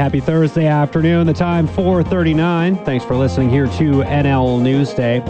Happy Thursday afternoon. The time 4:39. Thanks for listening here to NL Newsday.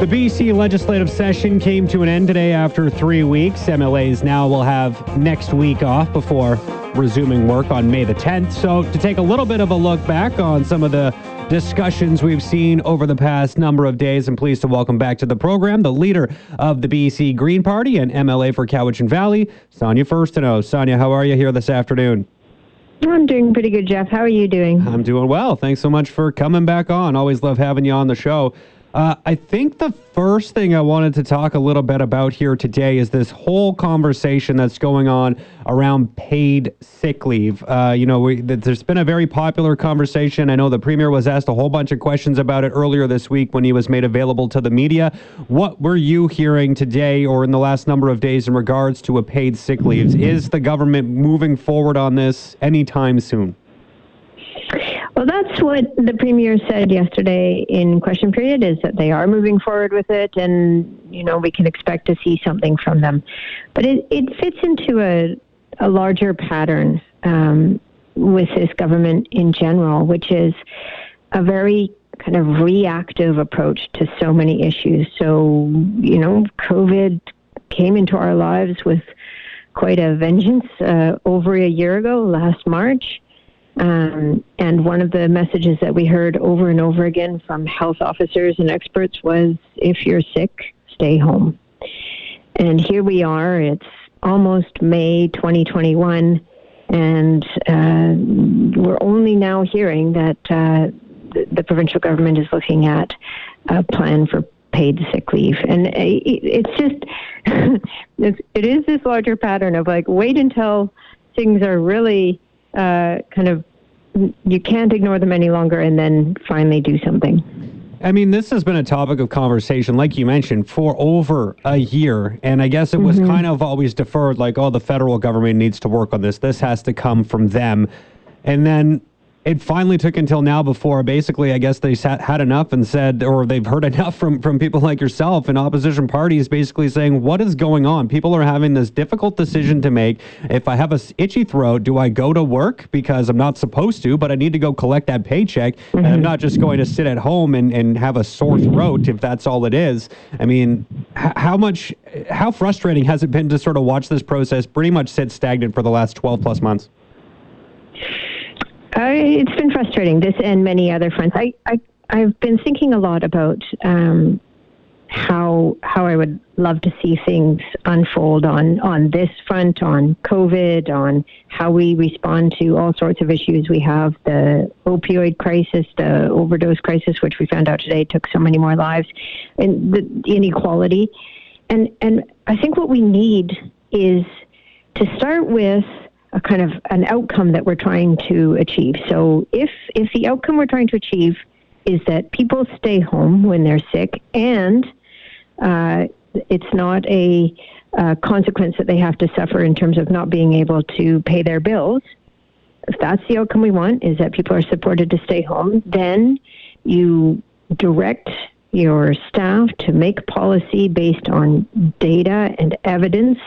The BC legislative session came to an end today after three weeks. MLAs now will have next week off before resuming work on May the 10th. So, to take a little bit of a look back on some of the discussions we've seen over the past number of days, I'm pleased to welcome back to the program the leader of the BC Green Party and MLA for Cowichan Valley, Sonia Furstenau. Sonia, how are you here this afternoon? I'm doing pretty good, Jeff. How are you doing? I'm doing well. Thanks so much for coming back on. Always love having you on the show. Uh, I think the first thing I wanted to talk a little bit about here today is this whole conversation that's going on around paid sick leave. Uh, you know, we, there's been a very popular conversation. I know the premier was asked a whole bunch of questions about it earlier this week when he was made available to the media. What were you hearing today or in the last number of days in regards to a paid sick leave? Is the government moving forward on this anytime soon? Well, that's what the premier said yesterday in question period is that they are moving forward with it, and you know we can expect to see something from them. But it, it fits into a a larger pattern um, with this government in general, which is a very kind of reactive approach to so many issues. So you know, COVID came into our lives with quite a vengeance uh, over a year ago, last March. Um, and one of the messages that we heard over and over again from health officers and experts was if you're sick, stay home. And here we are, it's almost May 2021, and uh, we're only now hearing that uh, the, the, provincial government is looking at a plan for paid sick leave. And it's just, it's, it is this larger pattern of like, wait until things are really uh, kind of you can't ignore them any longer and then finally do something. I mean, this has been a topic of conversation, like you mentioned, for over a year. And I guess it was mm-hmm. kind of always deferred, like, oh, the federal government needs to work on this. This has to come from them. And then it finally took until now before basically I guess they sat, had enough and said, or they've heard enough from, from people like yourself and opposition parties basically saying, what is going on? People are having this difficult decision to make. If I have a itchy throat, do I go to work because I'm not supposed to, but I need to go collect that paycheck mm-hmm. and I'm not just going to sit at home and, and have a sore throat if that's all it is. I mean, h- how much, how frustrating has it been to sort of watch this process pretty much sit stagnant for the last 12 plus months? Uh, it's been frustrating. This and many other fronts. I, I I've been thinking a lot about um, how how I would love to see things unfold on on this front, on COVID, on how we respond to all sorts of issues. We have the opioid crisis, the overdose crisis, which we found out today took so many more lives, and the inequality. And and I think what we need is to start with a kind of an outcome that we're trying to achieve. So if if the outcome we're trying to achieve is that people stay home when they're sick and uh, it's not a, a consequence that they have to suffer in terms of not being able to pay their bills. If that's the outcome we want, is that people are supported to stay home, then you direct your staff to make policy based on data and evidence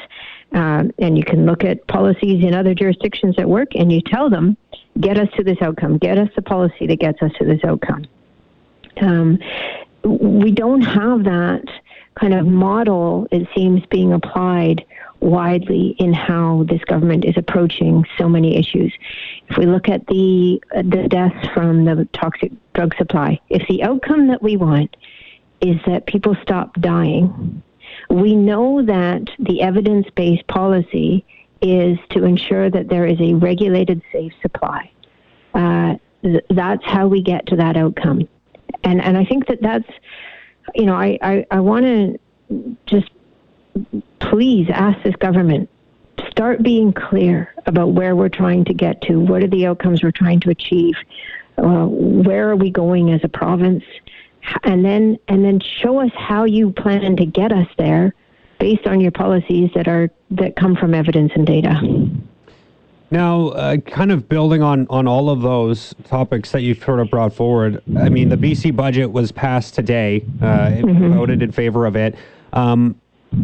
um, and you can look at policies in other jurisdictions at work and you tell them, get us to this outcome, get us the policy that gets us to this outcome. Um, we don't have that kind of model, it seems, being applied widely in how this government is approaching so many issues. If we look at the the deaths from the toxic drug supply, if the outcome that we want is that people stop dying, we know that the evidence based policy is to ensure that there is a regulated, safe supply. Uh, th- that's how we get to that outcome. And, and I think that that's, you know, I, I, I want to just please ask this government start being clear about where we're trying to get to, what are the outcomes we're trying to achieve, uh, where are we going as a province, and then and then show us how you plan to get us there based on your policies that are that come from evidence and data. Now, uh, kind of building on, on all of those topics that you've sort of brought forward, I mean, the BC budget was passed today, uh, mm-hmm. voted in favor of it. Um,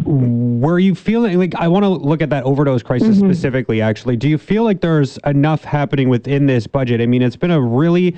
were you feeling like I want to look at that overdose crisis mm-hmm. specifically actually do you feel like there's enough happening within this budget i mean it's been a really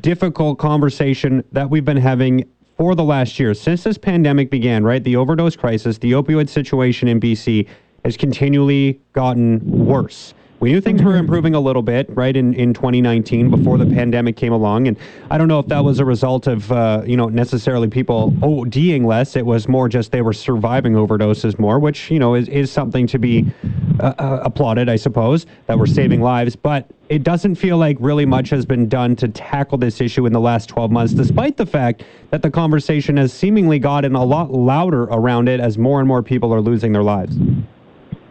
difficult conversation that we've been having for the last year. Since this pandemic began right the overdose crisis the opioid situation in bc has continually gotten worse we knew things were improving a little bit, right, in, in 2019 before the pandemic came along. And I don't know if that was a result of, uh, you know, necessarily people ODing less. It was more just they were surviving overdoses more, which, you know, is, is something to be uh, uh, applauded, I suppose, that we're saving lives. But it doesn't feel like really much has been done to tackle this issue in the last 12 months, despite the fact that the conversation has seemingly gotten a lot louder around it as more and more people are losing their lives.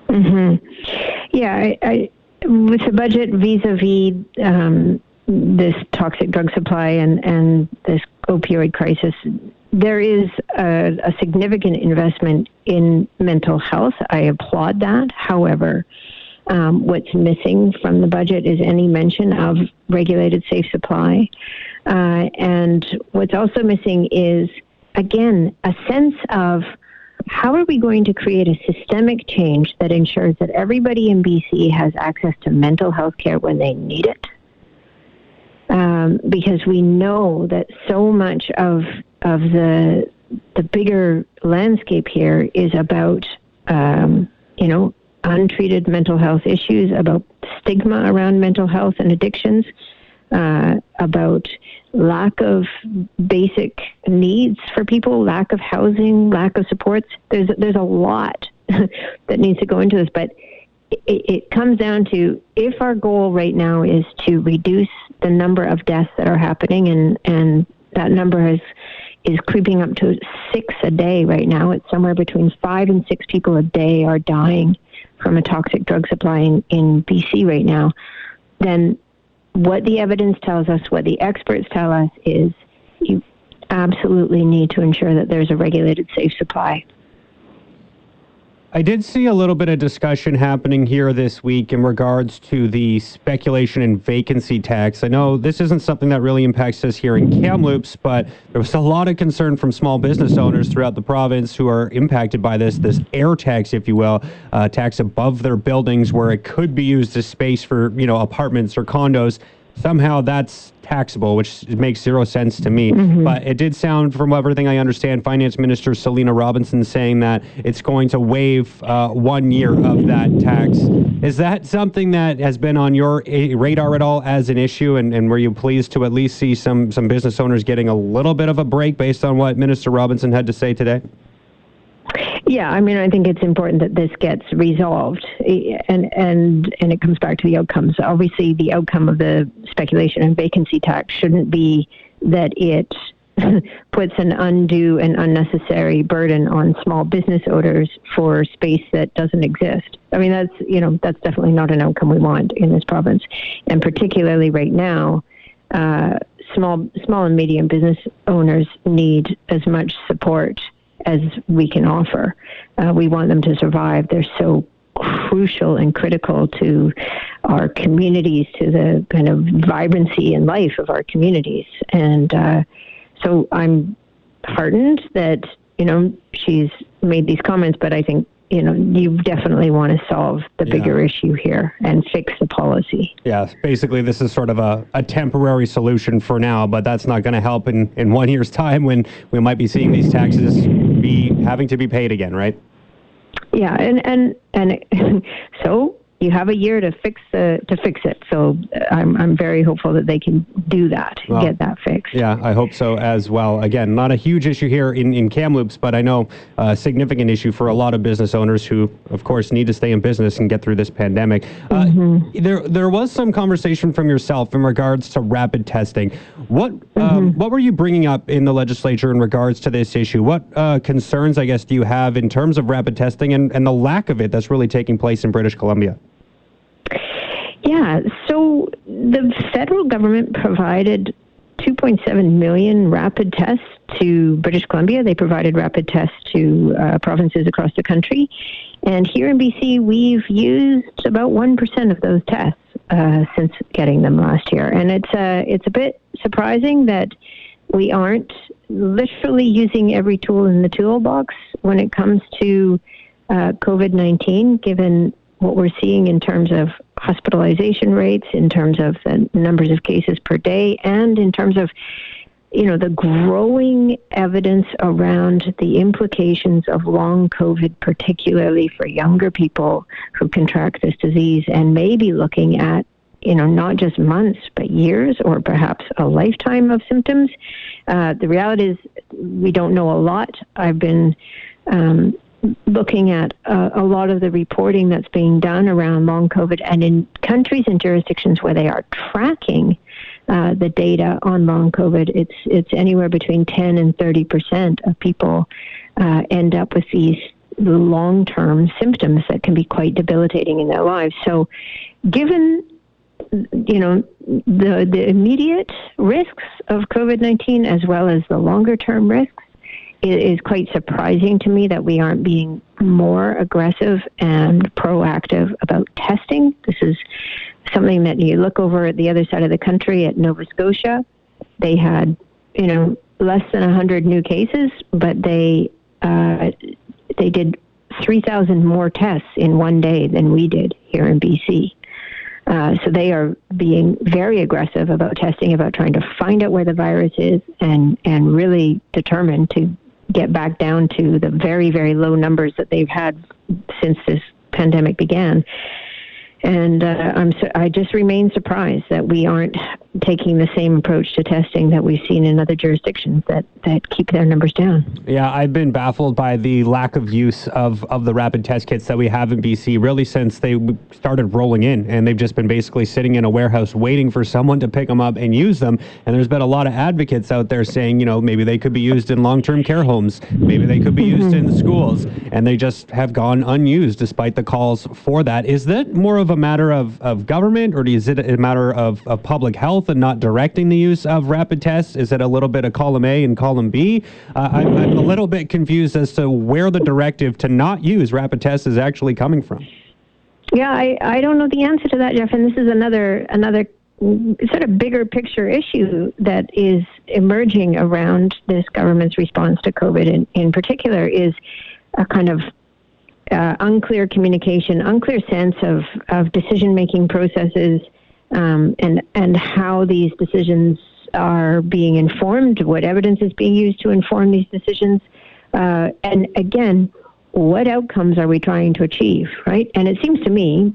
Mm-hmm. Yeah, I, with the budget vis-a-vis um, this toxic drug supply and, and this opioid crisis, there is a, a, significant investment in mental health. I applaud that. However, um, what's missing from the budget is any mention of regulated safe supply. Uh, and what's also missing is, again, a sense of how are we going to create a systemic change that ensures that everybody in BC has access to mental health care when they need it? Um, because we know that so much of of the the bigger landscape here is about um, you know untreated mental health issues, about stigma around mental health and addictions, uh, about lack of basic needs for people, lack of housing, lack of supports. There's there's a lot that needs to go into this, but it, it comes down to if our goal right now is to reduce the number of deaths that are happening, and and that number is is creeping up to six a day right now. It's somewhere between five and six people a day are dying from a toxic drug supply in, in BC right now. Then what the evidence tells us, what the experts tell us is you absolutely need to ensure that there's a regulated safe supply. I did see a little bit of discussion happening here this week in regards to the speculation and vacancy tax. I know this isn't something that really impacts us here in Kamloops, but there was a lot of concern from small business owners throughout the province who are impacted by this, this air tax, if you will, uh, tax above their buildings where it could be used as space for, you know, apartments or condos somehow that's taxable, which makes zero sense to me. Mm-hmm. But it did sound, from everything I understand, Finance Minister Selina Robinson saying that it's going to waive uh, one year of that tax. Is that something that has been on your eh, radar at all as an issue? And, and were you pleased to at least see some, some business owners getting a little bit of a break based on what Minister Robinson had to say today? Yeah, I mean, I think it's important that this gets resolved, and and and it comes back to the outcomes. Obviously, the outcome of the speculation and vacancy tax shouldn't be that it puts an undue and unnecessary burden on small business owners for space that doesn't exist. I mean, that's you know that's definitely not an outcome we want in this province, and particularly right now. Uh, small small and medium business owners need as much support as we can offer. Uh, we want them to survive. They're so crucial and critical to our communities, to the kind of vibrancy and life of our communities. And uh, so I'm heartened that, you know, she's made these comments, but I think you know, you definitely want to solve the yeah. bigger issue here and fix the policy. Yeah, basically, this is sort of a, a temporary solution for now, but that's not going to help in, in one year's time when we might be seeing these taxes be having to be paid again, right? Yeah, and and and so you have a year to fix the to fix it. So I'm I'm very hopeful that they can do that, well, get that fixed. Yeah, I hope so as well. Again, not a huge issue here in in Kamloops, but I know a significant issue for a lot of business owners who, of course, need to stay in business and get through this pandemic. Uh, mm-hmm. there there was some conversation from yourself in regards to rapid testing. What um, mm-hmm. um, what were you bringing up in the legislature in regards to this issue? What uh, concerns, I guess, do you have in terms of rapid testing and, and the lack of it that's really taking place in British Columbia? Yeah, so the federal government provided 2.7 million rapid tests to British Columbia. They provided rapid tests to uh, provinces across the country. And here in BC, we've used about 1% of those tests uh, since getting them last year. And it's, uh, it's a bit surprising that we aren't literally using every tool in the toolbox when it comes to uh, COVID 19, given what we're seeing in terms of hospitalization rates, in terms of the numbers of cases per day, and in terms of you know the growing evidence around the implications of long COVID, particularly for younger people who contract this disease, and maybe looking at you know not just months but years or perhaps a lifetime of symptoms. Uh, the reality is we don't know a lot. I've been um, looking at uh, a lot of the reporting that's being done around long COVID, and in countries and jurisdictions where they are tracking uh, the data on long COVID, it's it's anywhere between 10 and 30 percent of people uh, end up with these long-term symptoms that can be quite debilitating in their lives. So, given you know the the immediate risks of COVID-19 as well as the longer-term risks it is quite surprising to me that we aren't being more aggressive and proactive about testing. This is something that you look over at the other side of the country at Nova Scotia. They had, you know, less than 100 new cases, but they uh, they did 3,000 more tests in one day than we did here in BC. Uh, so they are being very aggressive about testing, about trying to find out where the virus is, and and really determined to get back down to the very, very low numbers that they've had since this pandemic began. And uh, I'm so, I just remain surprised that we aren't taking the same approach to testing that we've seen in other jurisdictions that, that keep their numbers down. Yeah, I've been baffled by the lack of use of, of the rapid test kits that we have in BC really since they started rolling in. And they've just been basically sitting in a warehouse waiting for someone to pick them up and use them. And there's been a lot of advocates out there saying, you know, maybe they could be used in long term care homes, maybe they could be mm-hmm. used in schools. And they just have gone unused despite the calls for that. Is that more of a matter of, of government or is it a matter of, of public health? Health and not directing the use of rapid tests? Is it a little bit of column A and column B? Uh, I'm, I'm a little bit confused as to where the directive to not use rapid tests is actually coming from. Yeah, I, I don't know the answer to that, Jeff. And this is another another sort of bigger picture issue that is emerging around this government's response to COVID in, in particular is a kind of uh, unclear communication, unclear sense of, of decision making processes um, and and how these decisions are being informed, what evidence is being used to inform these decisions, uh, and again, what outcomes are we trying to achieve, right? And it seems to me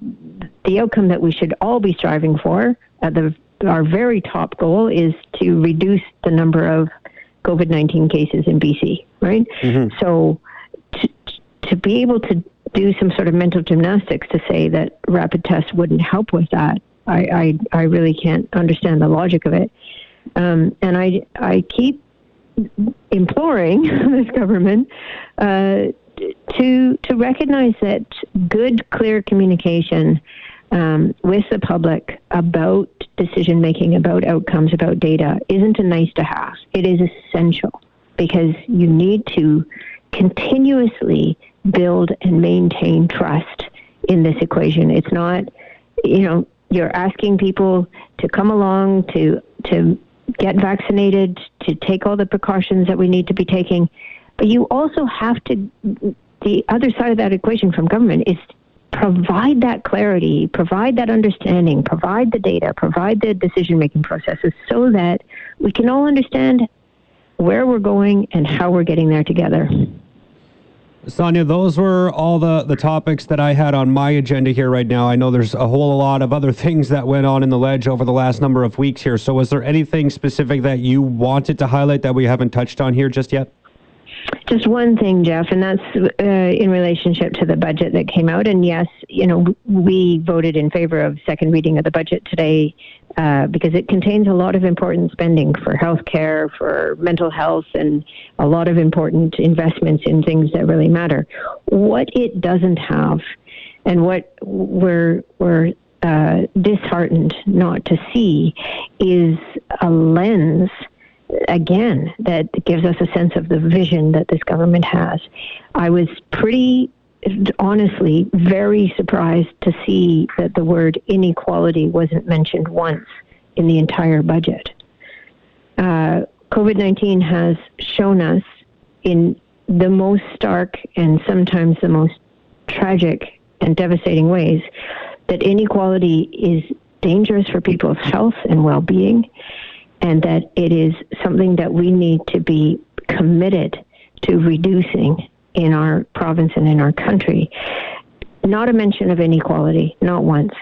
the outcome that we should all be striving for, at the our very top goal, is to reduce the number of COVID nineteen cases in BC, right? Mm-hmm. So to, to be able to do some sort of mental gymnastics to say that rapid tests wouldn't help with that I, I, I really can't understand the logic of it. Um, and I, I keep imploring this government uh, to to recognize that good, clear communication um, with the public about decision making, about outcomes, about data isn't a nice to have. It is essential because you need to continuously build and maintain trust in this equation. It's not, you know, you're asking people to come along to to get vaccinated, to take all the precautions that we need to be taking, but you also have to. The other side of that equation from government is provide that clarity, provide that understanding, provide the data, provide the decision making processes so that we can all understand where we're going and how we're getting there together. Sonia, those were all the, the topics that I had on my agenda here right now. I know there's a whole lot of other things that went on in the ledge over the last number of weeks here. So, was there anything specific that you wanted to highlight that we haven't touched on here just yet? Just one thing, Jeff, and that's uh, in relationship to the budget that came out. And yes, you know, we voted in favor of second reading of the budget today uh, because it contains a lot of important spending for healthcare, for mental health, and a lot of important investments in things that really matter. What it doesn't have, and what we're we're uh, disheartened not to see, is a lens again that gives us a sense of the vision that this government has. I was pretty honestly very surprised to see that the word inequality wasn't mentioned once in the entire budget. Uh, COVID 19 has shown us in the most stark and sometimes the most tragic and devastating ways that inequality is dangerous for people's health and well being, and that it is something that we need to be committed to reducing in our province and in our country. Not a mention of inequality, not once.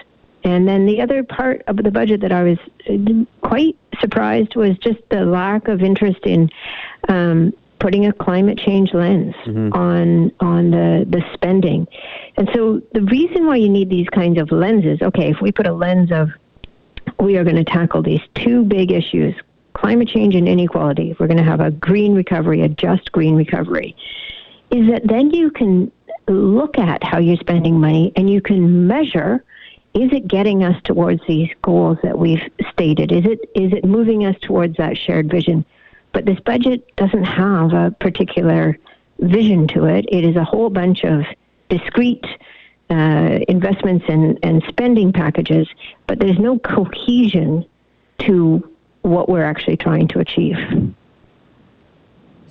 And then the other part of the budget that I was uh, quite surprised was just the lack of interest in um, putting a climate change lens mm-hmm. on on the, the spending. And so the reason why you need these kinds of lenses, okay, if we put a lens of we are going to tackle these two big issues, climate change and inequality, we're going to have a green recovery, a just green recovery, is that then you can look at how you're spending money and you can measure is it getting us towards these goals that we've stated? Is it is it moving us towards that shared vision? But this budget doesn't have a particular vision to it. It is a whole bunch of discrete uh, investments and, and spending packages, but there's no cohesion to what we're actually trying to achieve.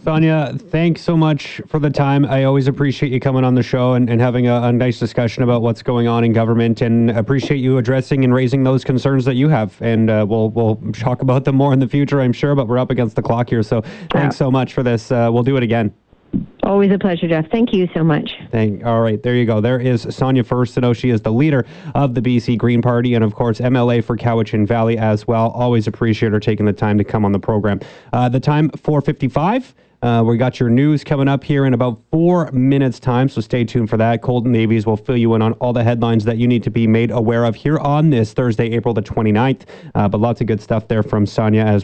Sonia, thanks so much for the time. I always appreciate you coming on the show and, and having a, a, nice discussion about what's going on in government and appreciate you addressing and raising those concerns that you have. And uh, we'll, we'll talk about them more in the future, I'm sure, but we're up against the clock here. So thanks so much for this. Uh, we'll do it again. Always a pleasure, Jeff. Thank you so much. Thank. All right, there you go. There is Sonia Furstenau. She is the leader of the BC Green Party, and of course MLA for Cowichan Valley as well. Always appreciate her taking the time to come on the program. Uh, the time 4:55. Uh, we got your news coming up here in about four minutes' time, so stay tuned for that. Colton Davies will fill you in on all the headlines that you need to be made aware of here on this Thursday, April the 29th. Uh, but lots of good stuff there from Sonia as